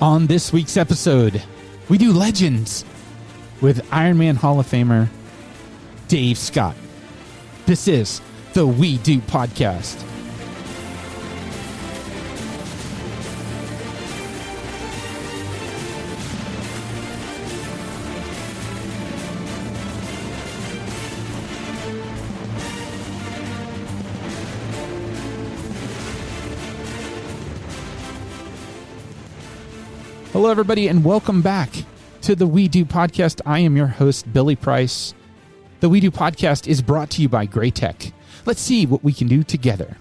On this week's episode, we do legends with Ironman Hall of Famer Dave Scott. This is the We Do podcast. Hello, everybody, and welcome back to the We Do podcast. I am your host, Billy Price. The We Do podcast is brought to you by Graytech. Let's see what we can do together.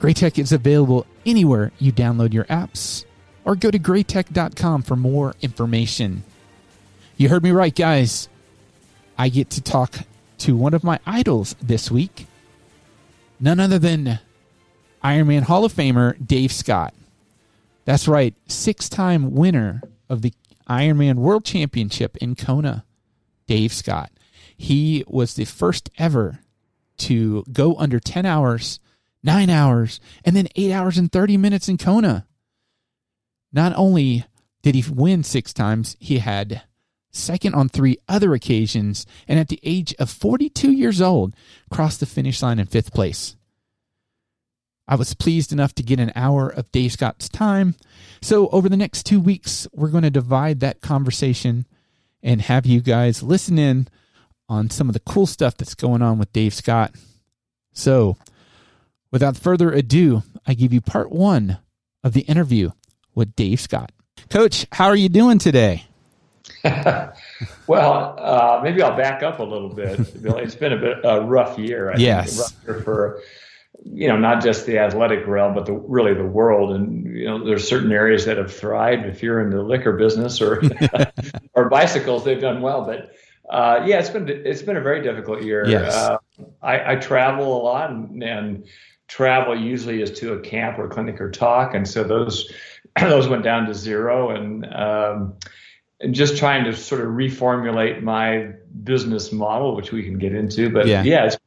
Graytech is available anywhere you download your apps or go to graytech.com for more information. You heard me right, guys. I get to talk to one of my idols this week, none other than Ironman Hall of Famer Dave Scott. That's right, six time winner of the Ironman World Championship in Kona, Dave Scott. He was the first ever to go under 10 hours, nine hours, and then eight hours and 30 minutes in Kona. Not only did he win six times, he had second on three other occasions, and at the age of 42 years old, crossed the finish line in fifth place. I was pleased enough to get an hour of Dave Scott's time. So, over the next two weeks, we're going to divide that conversation and have you guys listen in on some of the cool stuff that's going on with Dave Scott. So, without further ado, I give you part one of the interview with Dave Scott. Coach, how are you doing today? well, uh, maybe I'll back up a little bit. It's been a bit a rough year. I yes, think, rough year for you know, not just the athletic realm, but the really the world. And you know, there's certain areas that have thrived. If you're in the liquor business or or bicycles, they've done well. But uh, yeah, it's been it's been a very difficult year. Yes. Uh, I, I, travel a lot, and, and, travel usually is to a camp or clinic or talk, and so those those went down to zero. And um, and just trying to sort of reformulate my business model, which we can get into. But yeah, yeah it's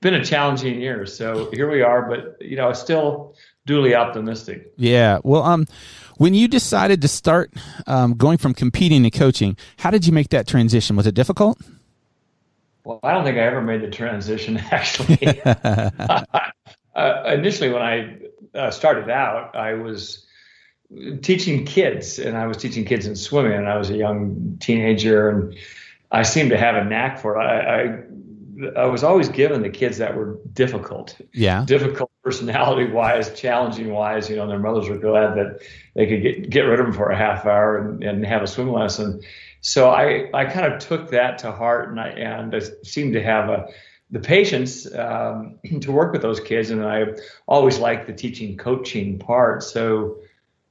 been a challenging year. So here we are, but you know, still duly optimistic. Yeah. Well, um, when you decided to start um, going from competing to coaching, how did you make that transition? Was it difficult? Well, I don't think I ever made the transition actually. uh, initially, when I uh, started out, I was teaching kids, and I was teaching kids in swimming, and I was a young teenager, and I seemed to have a knack for it. I, I I was always given the kids that were difficult. Yeah. Difficult personality wise, challenging wise. You know, their mothers were glad that they could get, get rid of them for a half hour and, and have a swim lesson. So I, I kind of took that to heart and I, and I seemed to have a, the patience um, to work with those kids. And I always liked the teaching coaching part. So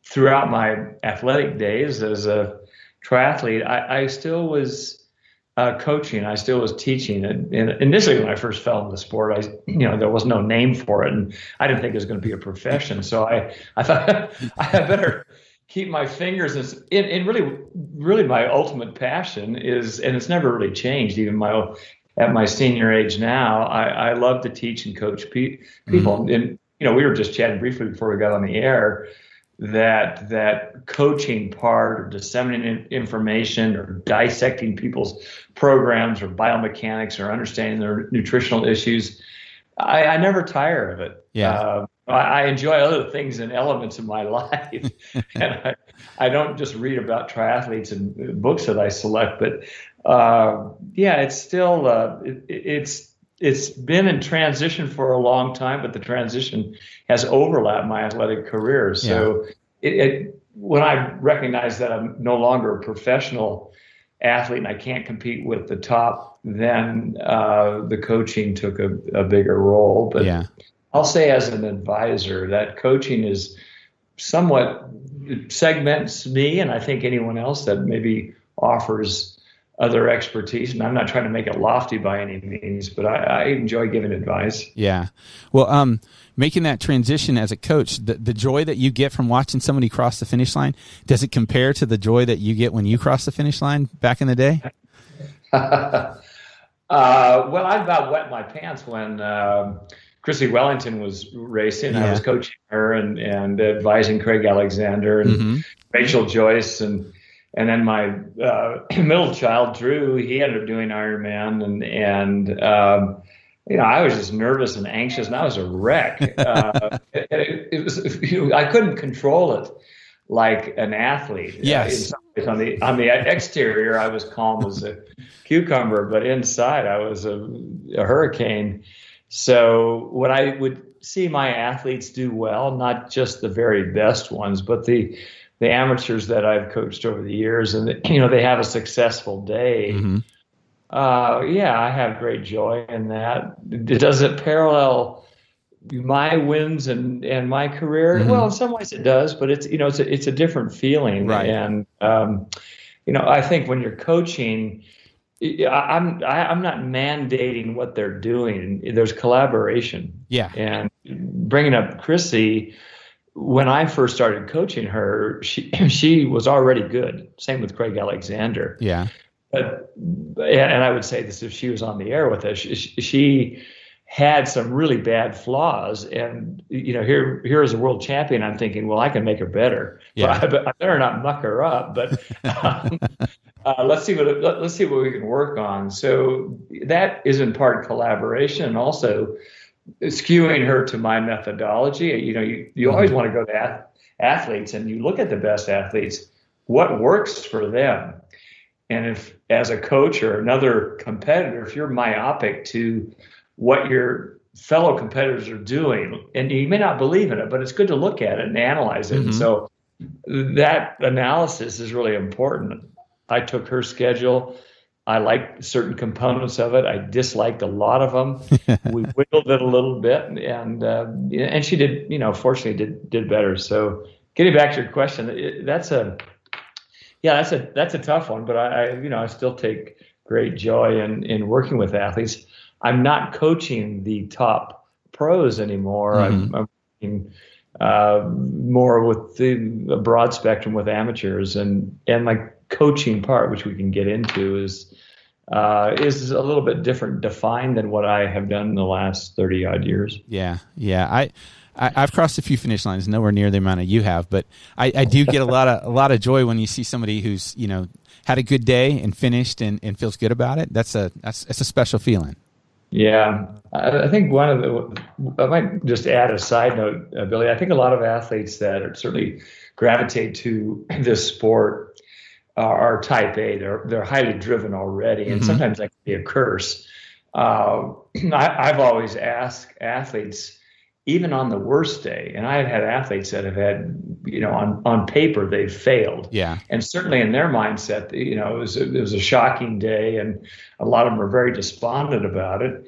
throughout my athletic days as a triathlete, I, I still was uh, coaching. I still was teaching. And, and, initially, when I first fell in the sport, I, you know, there was no name for it, and I didn't think it was going to be a profession. So I, I thought I better keep my fingers in, in really, really my ultimate passion is, and it's never really changed. Even my at my senior age now, I, I love to teach and coach pe- people. Mm-hmm. And you know, we were just chatting briefly before we got on the air that that coaching part or disseminating information or dissecting people's programs or biomechanics or understanding their nutritional issues i, I never tire of it. Yeah. Uh, I, I enjoy other things and elements of my life. And I, I don't just read about triathletes and books that i select but uh, yeah it's still uh, it, it's it's been in transition for a long time, but the transition has overlapped my athletic career. So yeah. it, it, when I recognize that I'm no longer a professional athlete and I can't compete with the top, then uh, the coaching took a, a, bigger role. But yeah. I'll say as an advisor that coaching is somewhat segments me and I think anyone else that maybe offers other expertise. And I'm not trying to make it lofty by any means, but I, I enjoy giving advice. Yeah. Well, um, making that transition as a coach, the, the joy that you get from watching somebody cross the finish line, does it compare to the joy that you get when you cross the finish line back in the day? uh, well, I about wet my pants when uh, Chrissie Wellington was racing. Yeah. I was coaching her and and advising Craig Alexander and mm-hmm. Rachel Joyce and and then my uh, middle child Drew. He ended up doing Ironman and and. Um, you know, I was just nervous and anxious, and I was a wreck. Uh, it, it, was, I couldn't control it like an athlete. Uh, yes. Uh, on the on the exterior, I was calm as a cucumber, but inside, I was a, a hurricane. So when I would see my athletes do well, not just the very best ones, but the the amateurs that I've coached over the years, and you know they have a successful day. Mm-hmm. Uh, yeah, I have great joy in that. Does it parallel my wins and and my career? Mm-hmm. Well, in some ways it does, but it's you know it's a, it's a different feeling. Right. And um, you know, I think when you're coaching, I'm I'm not mandating what they're doing. There's collaboration. Yeah. And bringing up Chrissie, when I first started coaching her, she she was already good. Same with Craig Alexander. Yeah. But and I would say this if she was on the air with us, she, she had some really bad flaws. And you know, here here is a world champion. I'm thinking, well, I can make her better. Yeah. But I, I better not muck her up. But um, uh, let's see what let, us see what we can work on. So that is in part collaboration, and also skewing her to my methodology. You know, you you always mm-hmm. want to go to athletes, and you look at the best athletes. What works for them? And if, as a coach or another competitor, if you're myopic to what your fellow competitors are doing, and you may not believe in it, but it's good to look at it and analyze it. Mm-hmm. So that analysis is really important. I took her schedule. I liked certain components of it. I disliked a lot of them. we wiggled it a little bit, and uh, and she did, you know, fortunately did did better. So getting back to your question, it, that's a yeah, that's a that's a tough one, but I, I you know I still take great joy in in working with athletes. I'm not coaching the top pros anymore. Mm-hmm. I'm, I'm working uh, more with the, broad spectrum with amateurs, and and my coaching part, which we can get into, is uh, is a little bit different defined than what I have done in the last thirty odd years. Yeah, yeah. I I, have crossed a few finish lines, nowhere near the amount of you have, but I, I do get a lot of a lot of joy when you see somebody who's you know had a good day and finished and, and feels good about it. That's a that's it's a special feeling. Yeah, I, think one of the I might just add a side note, uh, Billy. I think a lot of athletes that are certainly gravitate to this sport are, type A. They're they're highly driven already, and mm-hmm. sometimes that can be a curse. Uh, I, I've always asked athletes even on the worst day, and I've had athletes that have had, you know, on, on paper they've failed. Yeah. And certainly in their mindset, you know, it was a, it was a shocking day, and a lot of them are very despondent about it.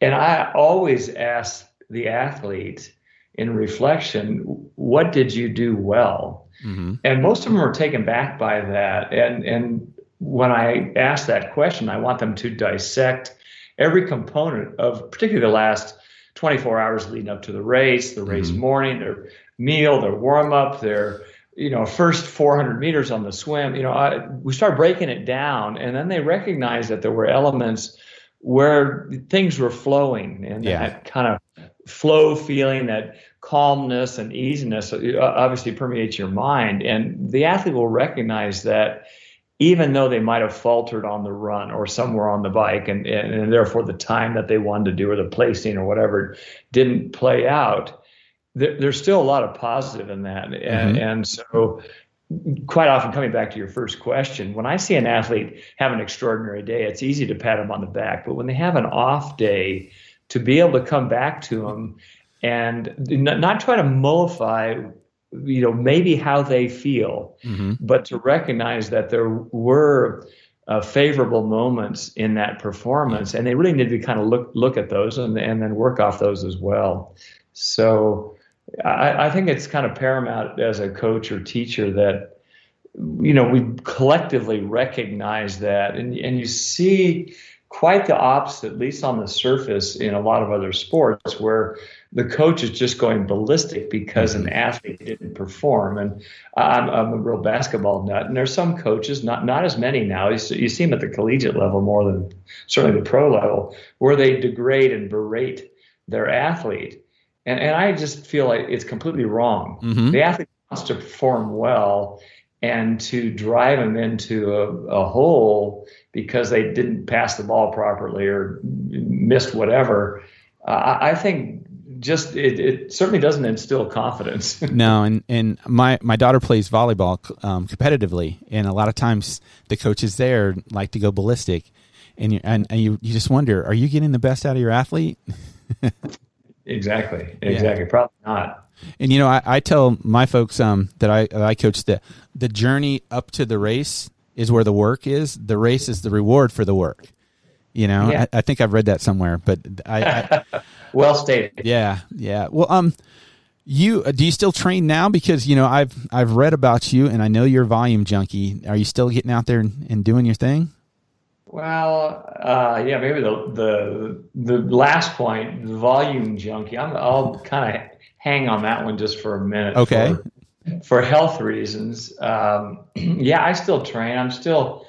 And I always ask the athlete in reflection, what did you do well? Mm-hmm. And most of them are taken back by that. And and when I ask that question, I want them to dissect every component of particularly the last 24 hours leading up to the race, the race mm-hmm. morning, their meal, their warm up, their you know first 400 meters on the swim. You know, I, we start breaking it down, and then they recognize that there were elements where things were flowing, and yeah. that kind of flow feeling, that calmness and easiness, uh, obviously permeates your mind, and the athlete will recognize that even though they might have faltered on the run or somewhere on the bike, and, and, and, therefore the time that they wanted to do or the placing or whatever didn't play out, there, there's still a lot of positive in that. And, mm-hmm. and so, quite often, coming back to your first question, when I see an athlete have an extraordinary day, it's easy to pat them on the back. But when they have an off day, to be able to come back to them and not try to mollify you know maybe how they feel mm-hmm. but to recognize that there were uh, favorable moments in that performance and they really need to kind of look look at those and, and then work off those as well so I, I think it's kind of paramount as a coach or teacher that you know we collectively recognize that and, and you see quite the opposite, at least on the surface, in a lot of other sports where the coach is just going ballistic because an athlete didn't perform. And I'm, I'm, a real basketball nut, and there's some coaches, not not as many now. You see, you see them at the collegiate level more than certainly the pro level, where they degrade and berate their athlete. And, and I just feel like it's completely wrong. Mhm. The athlete wants to perform well and to drive them into a, a hole because they didn't pass the ball properly or missed whatever. Uh, I think just it, it certainly doesn't instill confidence. No, and and my my daughter plays volleyball um, competitively, and a lot of times the coaches there like to go ballistic, and you and, and you you just wonder, are you getting the best out of your athlete? exactly. Exactly. Probably not. And you know, I, I tell my folks um, that I I coach that the journey up to the race is where the work is. The race is the reward for the work. You know, Yeah. I, I think I've read that somewhere, but I, I Well stated. yeah, yeah. Well, um, you uh, do you still train now? Because you know, I've I've read about you, and I know you're a volume junkie. Are you still getting out there and, and doing your thing? Well, uh, yeah, maybe the the the last point, the volume junkie. I'm, I'll kind of hang on that one just for a minute. Okay. For, for health reasons, um, yeah, I still train. I'm still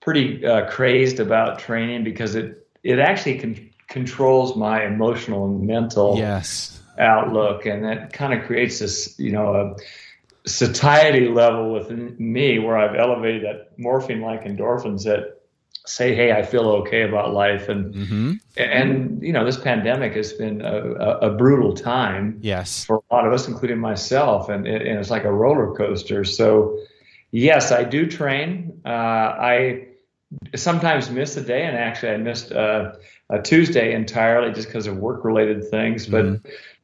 pretty uh, crazed about training because it it actually con- controls my emotional and mental Yes. outlook, and that kind of creates this, you know, a satiety level within me where I've elevated that morphine-like endorphins that say, "Hey, I feel okay about life," and Mm-hmm. and you know, this pandemic has been a, a, brutal time Yes. for a lot of us, including myself, and, it, and it's like a roller coaster. So, yes, I do train. Uh, I sometimes miss a day, and actually, I missed uh, a Tuesday entirely just because of work-related things. But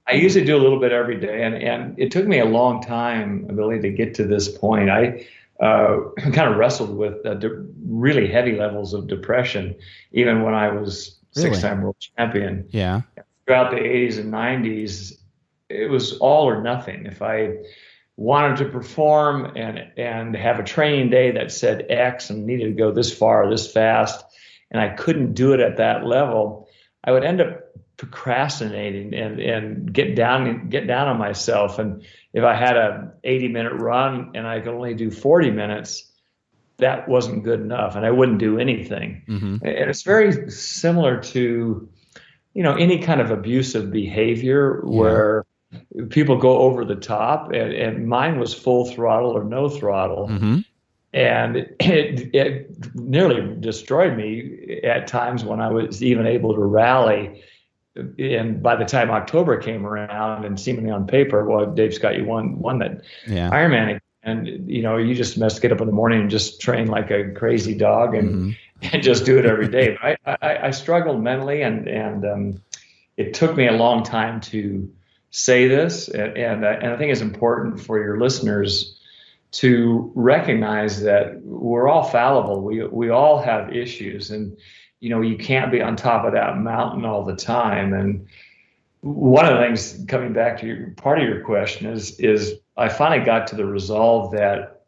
I usually do a little bit every day, and and it took me a long time, Billy, to get to this point. I uh, kind of wrestled with uh, de- really heavy levels of depression, even when I was Really? six-time world champion Yeah. throughout the 80s and 90s, it was all or nothing. If I wanted to perform and and have a training day that said X and needed to go this far, this fast, and I couldn't do it at that level, I would end up procrastinating and and get down get down on myself. And if I had a 80 minute run and I could only do 40 minutes, that wasn't good enough, and I wouldn't do anything. Mm-hmm. And it's very similar to, you know, any kind of abusive behavior where people go over the top, and, and mine was full throttle or no throttle, Mm-hmm. and it, it nearly destroyed me at times when I was even able to rally. And by the time October came around, and seemingly on paper, well, Dave Scott, you won won that Yeah. Ironman, and you know, you just must get up in the morning and just train like a crazy dog, and Mhm. and just do it every day. But I, I, I struggled mentally, and and um, it took me a long time to say this, and and, uh, and I think it's important for your listeners to recognize that we're all fallible. We we all have issues, and you know you can't be on top of that mountain all the time. And one of the things coming back to your part of your question is is I finally got to the resolve that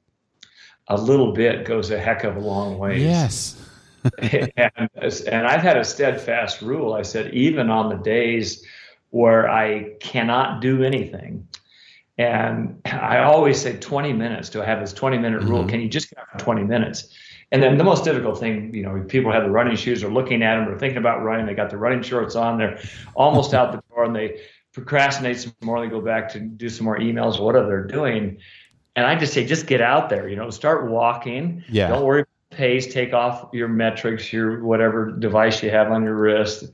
a little bit goes a heck of a long way Yes. and, and I've had a steadfast rule. I said, even on the days where I cannot do anything, and I always say 20 minutes. Do I have this 20 minute rule? Mhm. Can you just get out for 20 minutes? And then the most difficult thing, you know, people have the running shoes, are looking at them, they're thinking about running, they got the running shorts on, they're almost out the door, and they procrastinate some more. They go back to do some more emails or whatever they're doing. And I just say, just get out there, you know, start walking. Yeah. Don't worry about pace. Take off your metrics, your whatever device you have on your wrist,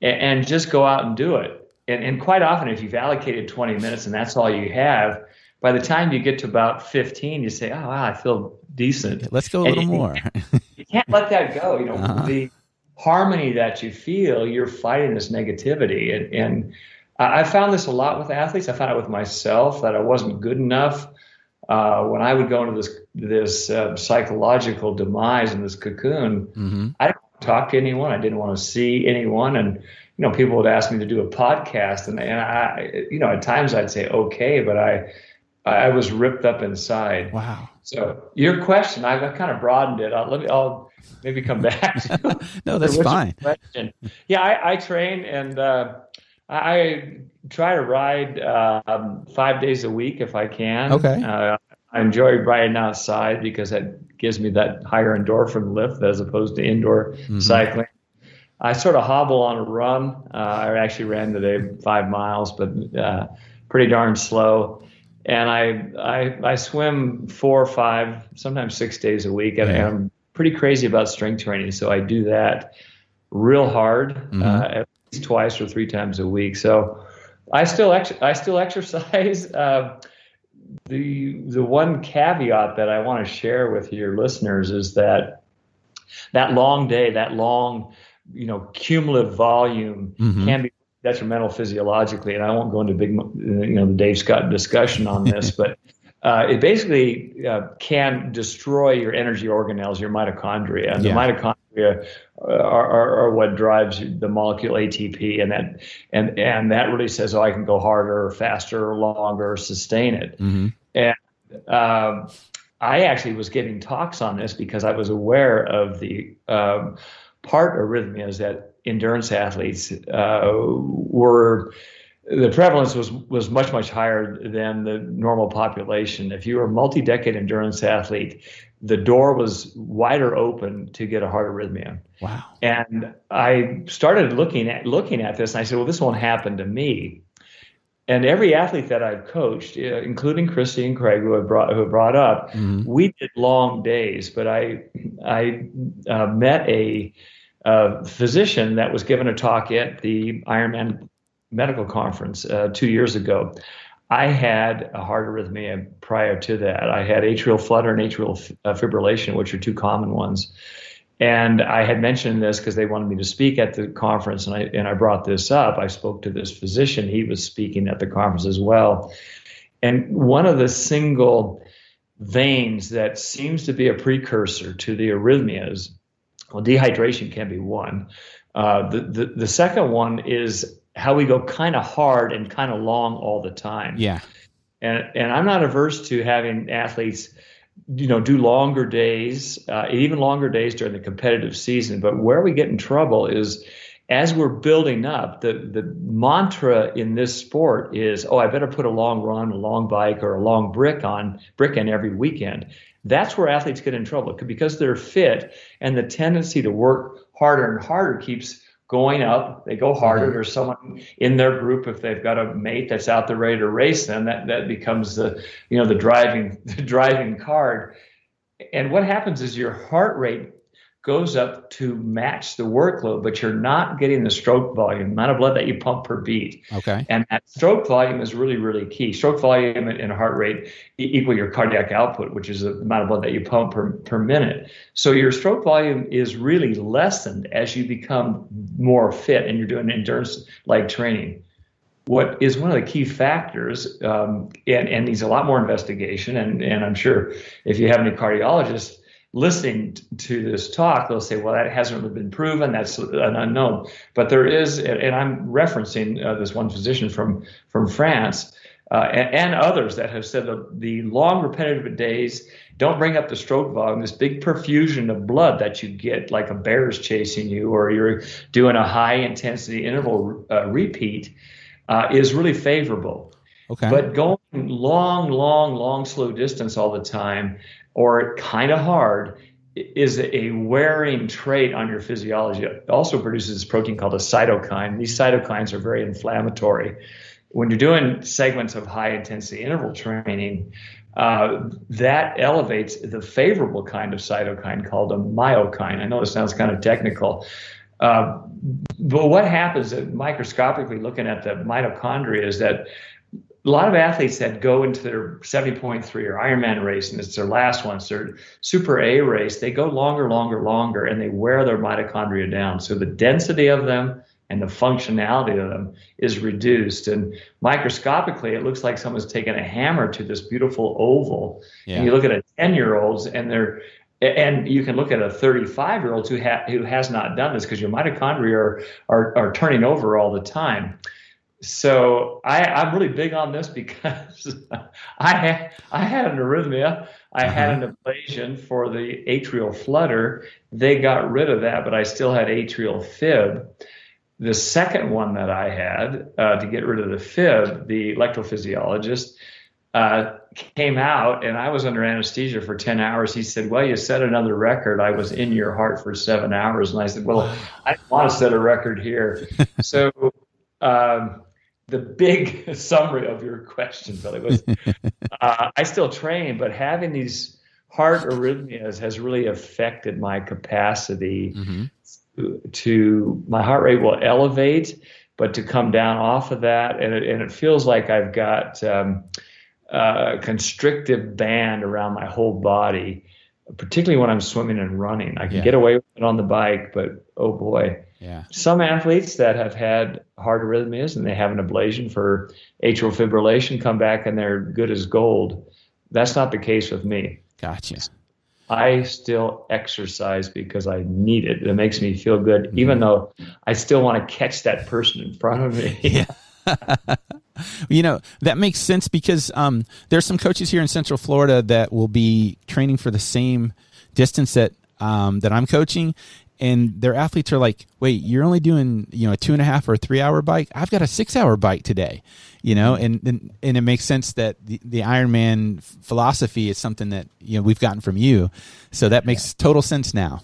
and, and just go out and do it. And, and quite often, if you've allocated 20 minutes and that's all you have, by the time you get to about 15, you say, "Oh, wow, I feel decent." Let's go a little you- more. You can't let that go. You know, Uh-huh. the harmony that you feel, you're fighting this negativity, and, and I found this a lot with athletes. I found it with myself that I wasn't good enough. Uh, when I would go into this this uh, psychological demise in this cocoon, hmm I didn't want to talk to anyone. I didn't want to see anyone. And, you know, people would ask me to do a podcast and, and I, you know, at times I'd say, okay, but I, I was ripped up inside. Wow. So your question, I've kind of broadened it. I'll, let me, I'll maybe come back No, that's fine. Question. Yeah, I, I train and, uh, I I try to ride um, five days a week if I can. Okay. Uh, I enjoy riding outside because that gives me that higher endorphin lift as opposed to indoor Mhm. cycling. I sort of hobble on a run. Uh, I actually ran today five miles, but uh, pretty darn slow. And I, I I swim four or five, sometimes six days a week, and, Yeah. I'm pretty crazy about strength training. So I do that real hard, Mhm. uh, at least twice or three times a week. So I still ex- I still exercise. Uh, the the one caveat that I want to share with your listeners is that that long day, that long, you know, cumulative volume Mhm. can be detrimental physiologically. And I won't go into big, you know, the Dave Scott discussion on this, but uh, it basically uh, can destroy your energy organelles, your mitochondria, and Yeah. the mitochondria are, are, are what drives the molecule ATP, and that and and that really says, oh, I can go harder, faster, longer, sustain it. Mhm. Um, I actually was giving talks on this because I was aware of the um, part arrhythmias that endurance athletes uh, were. The prevalence was was much much higher than the normal population. If you were a multi-decade endurance athlete, the door was wider open to get a heart arrhythmia. Wow. And I started looking at looking at this, and I said, "Well, this won't happen to me." And every athlete that I've coached, uh, including Chrissie and Craig, who I brought who I brought up, Mhm. we did long days. But I I uh, met a uh, physician that was given a talk at the Ironman medical conference uh, two years ago. I had a heart arrhythmia prior to that. I had atrial flutter and atrial uh, fibrillation, which are two common ones. And I had mentioned this because they wanted me to speak at the conference, and I and I brought this up. I spoke to this physician; he was speaking at the conference as well. And one of the single veins that seems to be a precursor to the arrhythmias, well, dehydration can be one. Uh, the, the the second one is how we go kind of hard and kind of long all the time. Yeah. And and I'm not averse to having athletes, you know, do longer days, uh, even longer days during the competitive season. But where we get in trouble is as we're building up, the the mantra in this sport is, oh, I better put a long run, a long bike, or a long brick on brick in every weekend. That's where athletes get in trouble because they're fit and the tendency to work harder and harder keeps going up. They go harder. Mhm. There's someone in their group if they've got a mate that's out there ready to race them. That that becomes the you know the driving the driving card. And what happens is your heart rate goes up to match the workload, but you're not getting the stroke volume, amount of blood that you pump per beat. Okay. And that stroke volume is really, really key. Stroke volume and, heart rate equal your cardiac output, which is the amount of blood that you pump per, per minute. So your stroke volume is really lessened as you become more fit and you're doing endurance like training. What is one of the key factors, um, and, and needs a lot more investigation, and, and I'm sure if you have any cardiologists listening to this talk, they'll say, well, that hasn't really been proven. That's an unknown. But there is, and I'm referencing uh, this one physician from, from France uh, and, and others that have said that the long repetitive days don't bring up the stroke volume, this big perfusion of blood that you get, like a bear is chasing you, or you're doing a high intensity interval uh, repeat, uh, is really favorable. Okay. But going long, long, long, slow distance all the time, or kind of hard, is a wearing trait on your physiology. It also produces this protein called a cytokine. These cytokines are very inflammatory. When you're doing segments of high intensity interval training, uh, that elevates the favorable kind of cytokine called a myokine. I know this sounds kind of technical. Uh, but what happens microscopically looking at the mitochondria is that a lot of athletes that go into their 70.3 or Ironman race, and it's their last one, their Super A race, they go longer, longer, longer, and they wear their mitochondria down. So the density of them and the functionality of them is reduced. And microscopically, it looks like someone's taken a hammer to this beautiful oval. yeah. And you look at a 10 year olds, and they're and you can look at a 35 year old who, ha- who has not done this because your mitochondria are, are, are turning over all the time. So I, I'm really big on this because I had, I had an arrhythmia. I had an ablation for the atrial flutter. They got rid of that, but I still had atrial fib. The second one that I had uh, to get rid of the fib, the electrophysiologist uh, came out and I was under anesthesia for 10 hours. He said, Well, you set another record. I was in your heart for seven hours. And I said, Well, I want to set a record here. so, um, the big summary of your question, Billy, was uh, I still train, but having these heart arrhythmias has really affected my capacity mm-hmm. to, to, my heart rate will elevate, but to come down off of that, and it, and it feels like I've got um, a constrictive band around my whole body, particularly when I'm swimming and running. I can yeah. get away it on the bike, but oh boy. Yeah. Some athletes that have had heart arrhythmias and they have an ablation for atrial fibrillation come back and they're good as gold. That's not the case with me. Gotcha. I still exercise because I need it. It makes me feel good, mm-hmm. even though I still want to catch that person in front of me. Yeah. you know that makes sense because um, there's some coaches here in Central Florida that will be training for the same distance that um, that I'm coaching, and their athletes are like, "Wait, you're only doing you know a two and a half or a three hour bike? I've got a six hour bike today." You know, and and, and it makes sense that the, the Ironman philosophy is something that you know we've gotten from you, so that makes total sense now.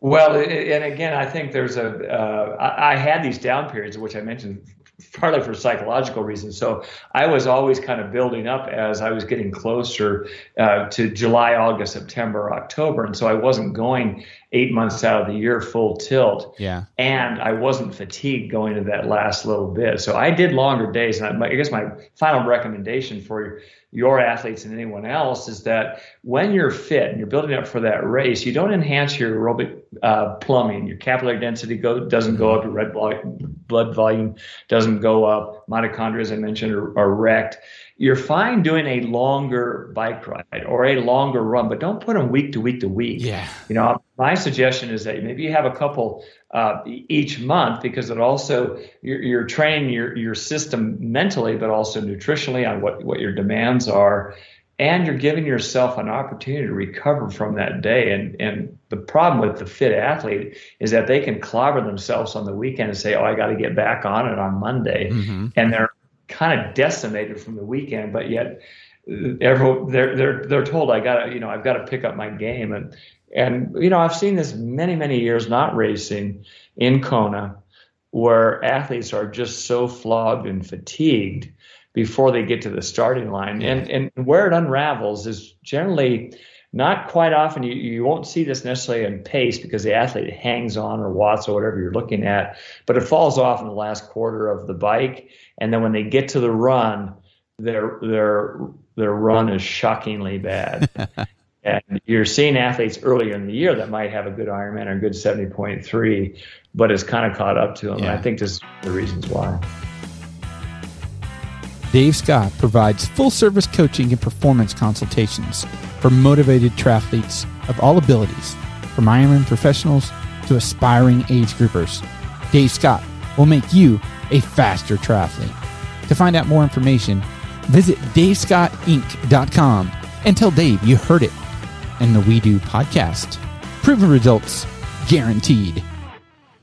Well, and again, I think there's a. Uh, I, I had these down periods, which I mentioned partly for psychological reasons. So I was always kind of building up as I was getting closer uh, to July, August, September, October, and so I wasn't going eight months out of the year full tilt. Yeah. And I wasn't fatigued going to that last little bit. So I did longer days. And I, I guess my final recommendation for your athletes and anyone else is that when you're fit and you're building up for that race, you don't enhance your aerobic uh, plumbing. Your capillary density go, doesn't go up. Your red blood blood volume doesn't go up. Mitochondria, as I mentioned, are, are wrecked you're fine doing a longer bike ride or a longer run, but don't put them week to week to week. Yeah. You know, my suggestion is that maybe you have a couple uh, each month because it also you're, you're, training your your system mentally, but also nutritionally on what what your demands are, and you're giving yourself an opportunity to recover from that day. And and the problem with the fit athlete is that they can clobber themselves on the weekend and say, "Oh, I got to get back on it on Monday," mm-hmm. and they're kind of decimated from the weekend, but yet everyone they're they're they're told I got to you know I've got to pick up my game and and you know I've seen this many many years not racing in Kona where athletes are just so flogged and fatigued before they get to the starting line and and where it unravels is generally not quite often you, you won't see this necessarily in pace because the athlete hangs on or watts or whatever you're looking at but it falls off in the last quarter of the bike and then when they get to the run, their their their run is shockingly bad. and you're seeing athletes earlier in the year that might have a good Ironman or a good 70.3, but it's kind of caught up to them. Yeah. And I think this is the reasons why. Dave Scott provides full service coaching and performance consultations for motivated triathletes of all abilities, from Ironman professionals to aspiring age groupers. Dave Scott will make you a faster triathlete. To find out more information, visit davescottinc.com and tell Dave you heard it in the We Do podcast. Proven results guaranteed.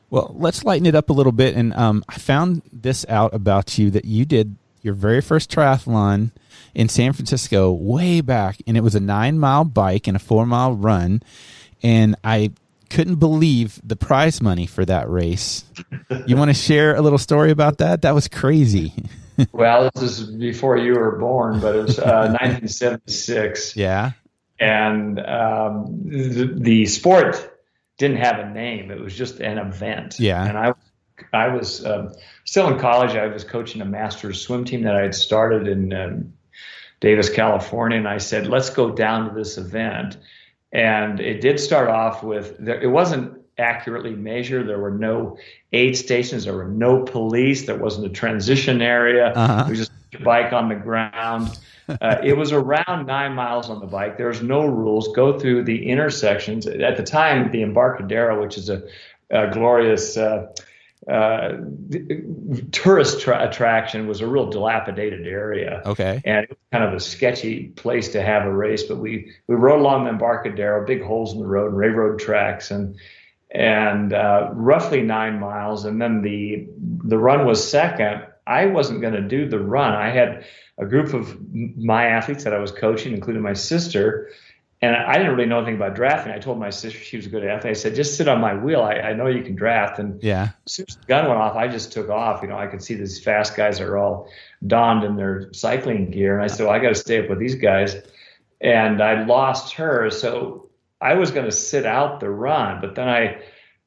Well, let's lighten it up a little bit. And um, I found this out about you that you did your very first triathlon in San Francisco way back, and it was a nine mile bike and a four mile run. And I couldn't believe the prize money for that race. You want to share a little story about that? That was crazy. well, this is before you were born, but it was uh, 1976. Yeah. And um, the, the, sport didn't have a name; it was just an event. Yeah. And I, I was um, still in college. I was coaching a masters swim team that I had started in um, Davis, California, and I said, "Let's go down to this event." And it did start off with it wasn't accurately measured. There were no aid stations. There were no police. There wasn't a transition area. Uh-huh. It was just a bike on the ground. Uh, it was around nine miles on the bike. There's no rules. Go through the intersections. At the time, the Embarcadero, which is a, a glorious uh, uh, tourist tra- attraction was a real dilapidated area. Okay. And it was kind of a sketchy place to have a race, but we, we rode along the Embarcadero, big holes in the road, railroad tracks, and and uh, roughly nine miles. And then the the run was second I wasn't going to do the run. I had a group of my athletes that I was coaching, including my sister, and I didn't really know anything about drafting. I told my sister she was good athlete. I said, just sit on my wheel. I, I know you can draft. And yeah. as soon as the gun went off, I just took off. You know, I could see these fast guys are all donned in their cycling gear. And I said, well, I got to stay up with these guys. And I lost her. So I was going to sit out the run. But then I,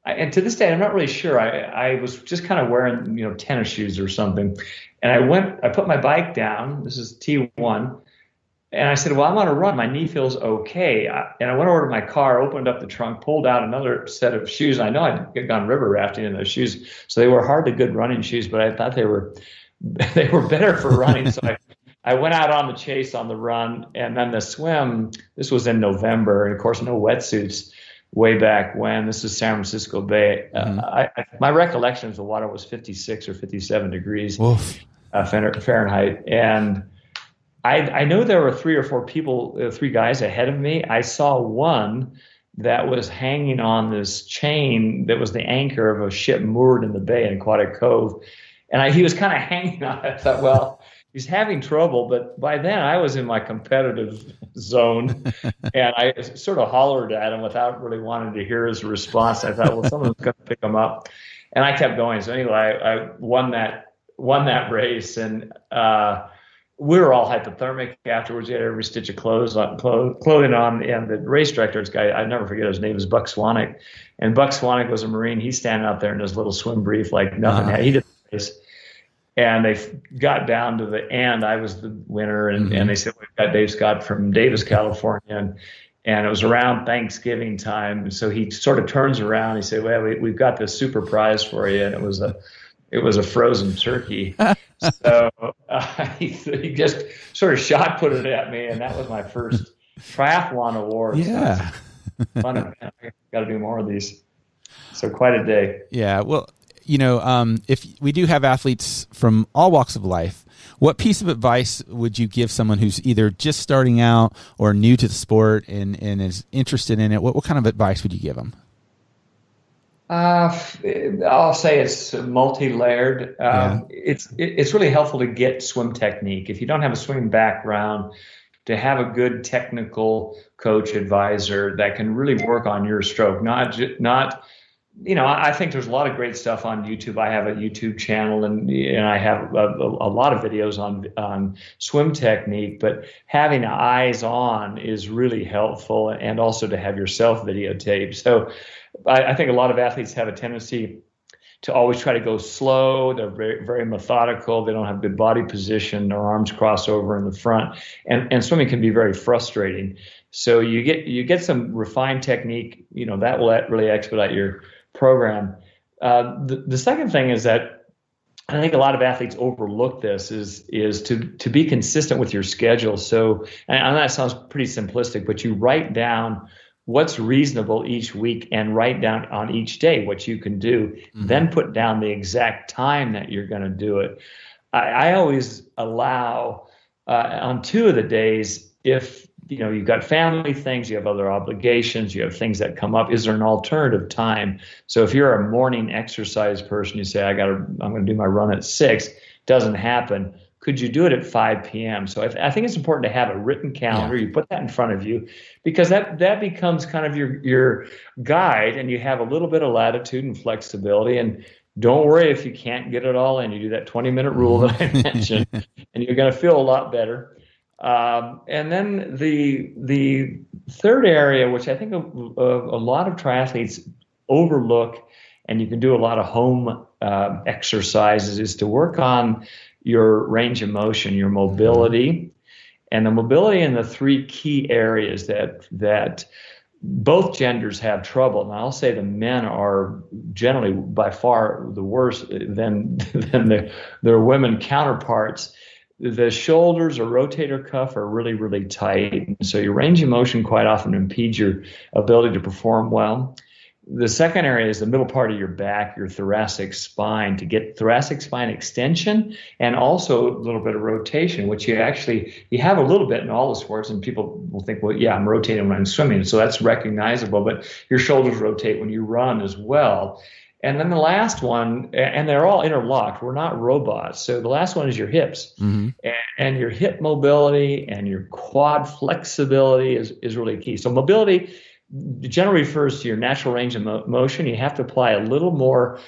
I, and to this day, I'm not really sure. I, I was just kind of wearing, you know, tennis shoes or something. And I went, I put my bike down. This is T1 and I said, Well, I'm on a run. My knee feels okay. And I went over to my car, opened up the trunk, pulled out another set of shoes. I know I'd gone river rafting in those shoes. So they were hardly good running shoes, but I thought they were they were better for running. so I, I went out on the chase on the run and then the swim. This was in November. And of course, no wetsuits way back when. This is San Francisco Bay. Uh, mm-hmm. Uh, I, I, my recollection is the water was 56 or 57 degrees uh, Fahrenheit. And I, I know there were three or four people, uh, three guys ahead of me. I saw one that was hanging on this chain that was the anchor of a ship moored in the bay in Aquatic Cove. And I, he was kind of hanging on it. I thought, well, he's having trouble. But by then I was in my competitive zone and I sort of hollered at him without really wanting to hear his response. I thought, well, someone's going to pick him up. And I kept going. So anyway, I, I won that, won that race. And, uh, we were all hypothermic afterwards. We had every stitch of clothes on, clothing on, and the race director, this guy, I never forget his name, is Buck Swanek, and Buck Swanek was a Marine. He's standing out there in his little swim brief, like nothing. Uh-huh. He did the race, and they got down to the end. I was the winner, and, mm-hmm. and they said we've got Dave Scott from Davis, California, and and it was around Thanksgiving time. So he sort of turns around. He said, "Well, we, we've got this super prize for you," and it was a it was a frozen turkey. so uh, he, he, just sort of shot put it at me, and that was my first triathlon award. Yeah, so fun. Got to do more of these. So quite a day. Yeah. Well, you know, um, if we do have athletes from all walks of life, what piece of advice would you give someone who's either just starting out or new to the sport and, and is interested in it? What, what kind of advice would you give them? Uh, I'll say it's multi-layered. Um, yeah. It's it's really helpful to get swim technique. If you don't have a swimming background, to have a good technical coach advisor that can really work on your stroke, not not you know, I think there's a lot of great stuff on YouTube. I have a YouTube channel and and I have a, a, lot of videos on on swim technique, but having eyes on is really helpful and also to have yourself videotaped. So I, I think a lot of athletes have a tendency to always try to go slow. They're very, very methodical. They don't have good body position. Their arms cross over in the front, and and swimming can be very frustrating. So you get you get some refined technique. You know that will really expedite your program. Uh, the, the second thing is that I think a lot of athletes overlook this is is to to be consistent with your schedule. So and that sounds pretty simplistic, but you write down what's reasonable each week and write down on each day what you can do. Mm-hmm. Then put down the exact time that you're going to do it. I, I always allow uh, on two of the days if you know you've got family things you have other obligations you have things that come up is there an alternative time so if you're a morning exercise person you say i got i'm going to do my run at six doesn't happen could you do it at 5 p.m. So I, I think it's important to have a written calendar. Yeah. You put that in front of you because that that becomes kind of your your guide, and you have a little bit of latitude and flexibility. And don't worry if you can't get it all in. You do that 20 minute rule that I mentioned, and you're going to feel a lot better. Um, and then the the third area, which I think a, a, a, lot of triathletes overlook, and you can do a lot of home uh, exercises, is to work on your range of motion, your mobility, mm-hmm. and the mobility in the three key areas that that both genders have trouble. And I'll say the men are generally by far the worst than than the, their women counterparts. The shoulders or rotator cuff are really, really tight. And So your range of motion quite often impedes your ability to perform well. The second area is the middle part of your back, your thoracic spine, to get thoracic spine extension and also a little bit of rotation, which you actually you have a little bit in all the sports, and people will think, well, yeah, I'm rotating when I'm swimming, so that's recognizable. But your shoulders rotate when you run as well. And then the last one, and they're all interlocked. We're not robots. So the last one is your hips. Mm-hmm. And, and, your hip mobility and your quad flexibility is, is really key. So mobility generally refers to your natural range of mo- motion. You have to apply a little more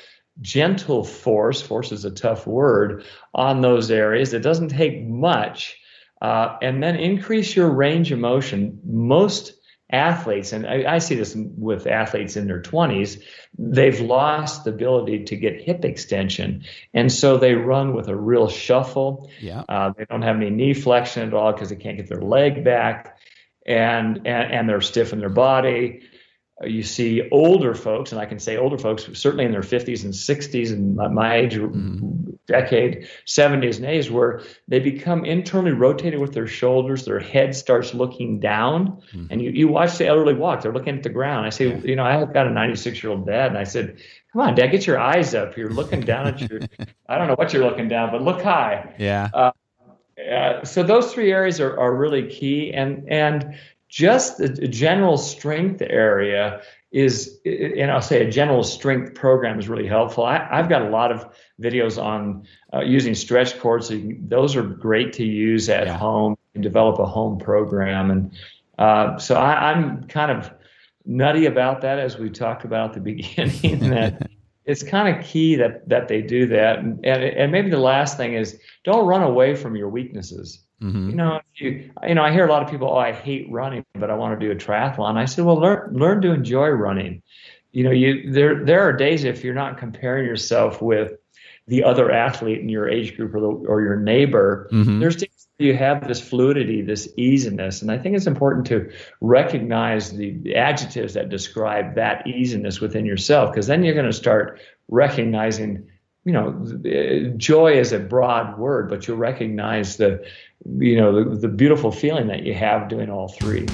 gentle force, force is a tough word, on those areas. It doesn't take much. Uh, and then increase your range of motion. Most athletes, and I, I, see this with athletes in their 20s, they've lost the ability to get hip extension. And so they run with a real shuffle. Yeah. Uh, they don't have any knee flexion at all because they can't get their leg back. And, and, and they're stiff in their body you see older folks, and I can say older folks, certainly in their 50s and 60s, and my, my age mm-hmm. decade, 70s and 80s, where they become internally rotated with their shoulders, their head starts looking down, mm-hmm. and you, you watch the elderly walk, they're looking at the ground. I say, yeah. you know, I've got a 96 year old dad, and I said, come on, dad, get your eyes up. You're looking down at your, I don't know what you're looking down, but look high. Yeah. Uh, uh, so those three areas are, are really key, and and just the general strength area is, and I'll say a general strength program is really helpful. I, have got a lot of videos on uh, using stretch cords. So can, those are great to use at yeah. home and develop a home program. And uh, so I, I'm kind of nutty about that, as we talked about at the beginning. that it's kind of key that that they do that. And, and and maybe the last thing is don't run away from your weaknesses. Mm-hmm. You know, you, you know, I hear a lot of people, oh, I hate running, but I want to do a triathlon. I said, well, learn learn to enjoy running. You know, you there there are days if you're not comparing yourself with the other athlete in your age group or, the, or your neighbor, mm-hmm. there's days you have this fluidity, this easiness, and I think it's important to recognize the adjectives that describe that easiness within yourself, because then you're going to start recognizing you know, eh, joy is a broad word, but you'll recognize the, you know, the, the beautiful feeling that you have doing all three.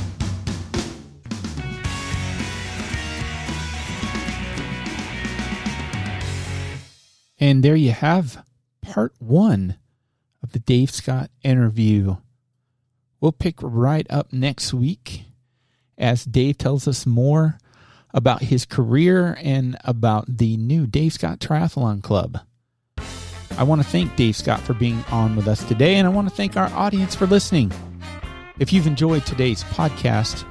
And there you have part one of the Dave Scott interview. We'll pick right up next week as Dave tells us more about his career and about the new Dave Scott Triathlon Club. I want to thank Dave Scott for being on with us today, and I want to thank our audience for listening. If you've enjoyed today's podcast,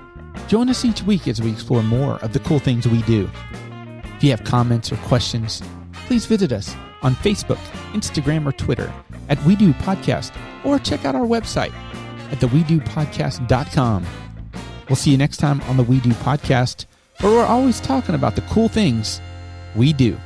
join us each week as we explore more of the cool things we do. If you have comments or questions, please visit us on Facebook, Instagram, or Twitter at We Do Podcast, or check out our website at thewedopodcast.com. We'll see you next time on the We Do Podcast where we're always talking about the cool things we do.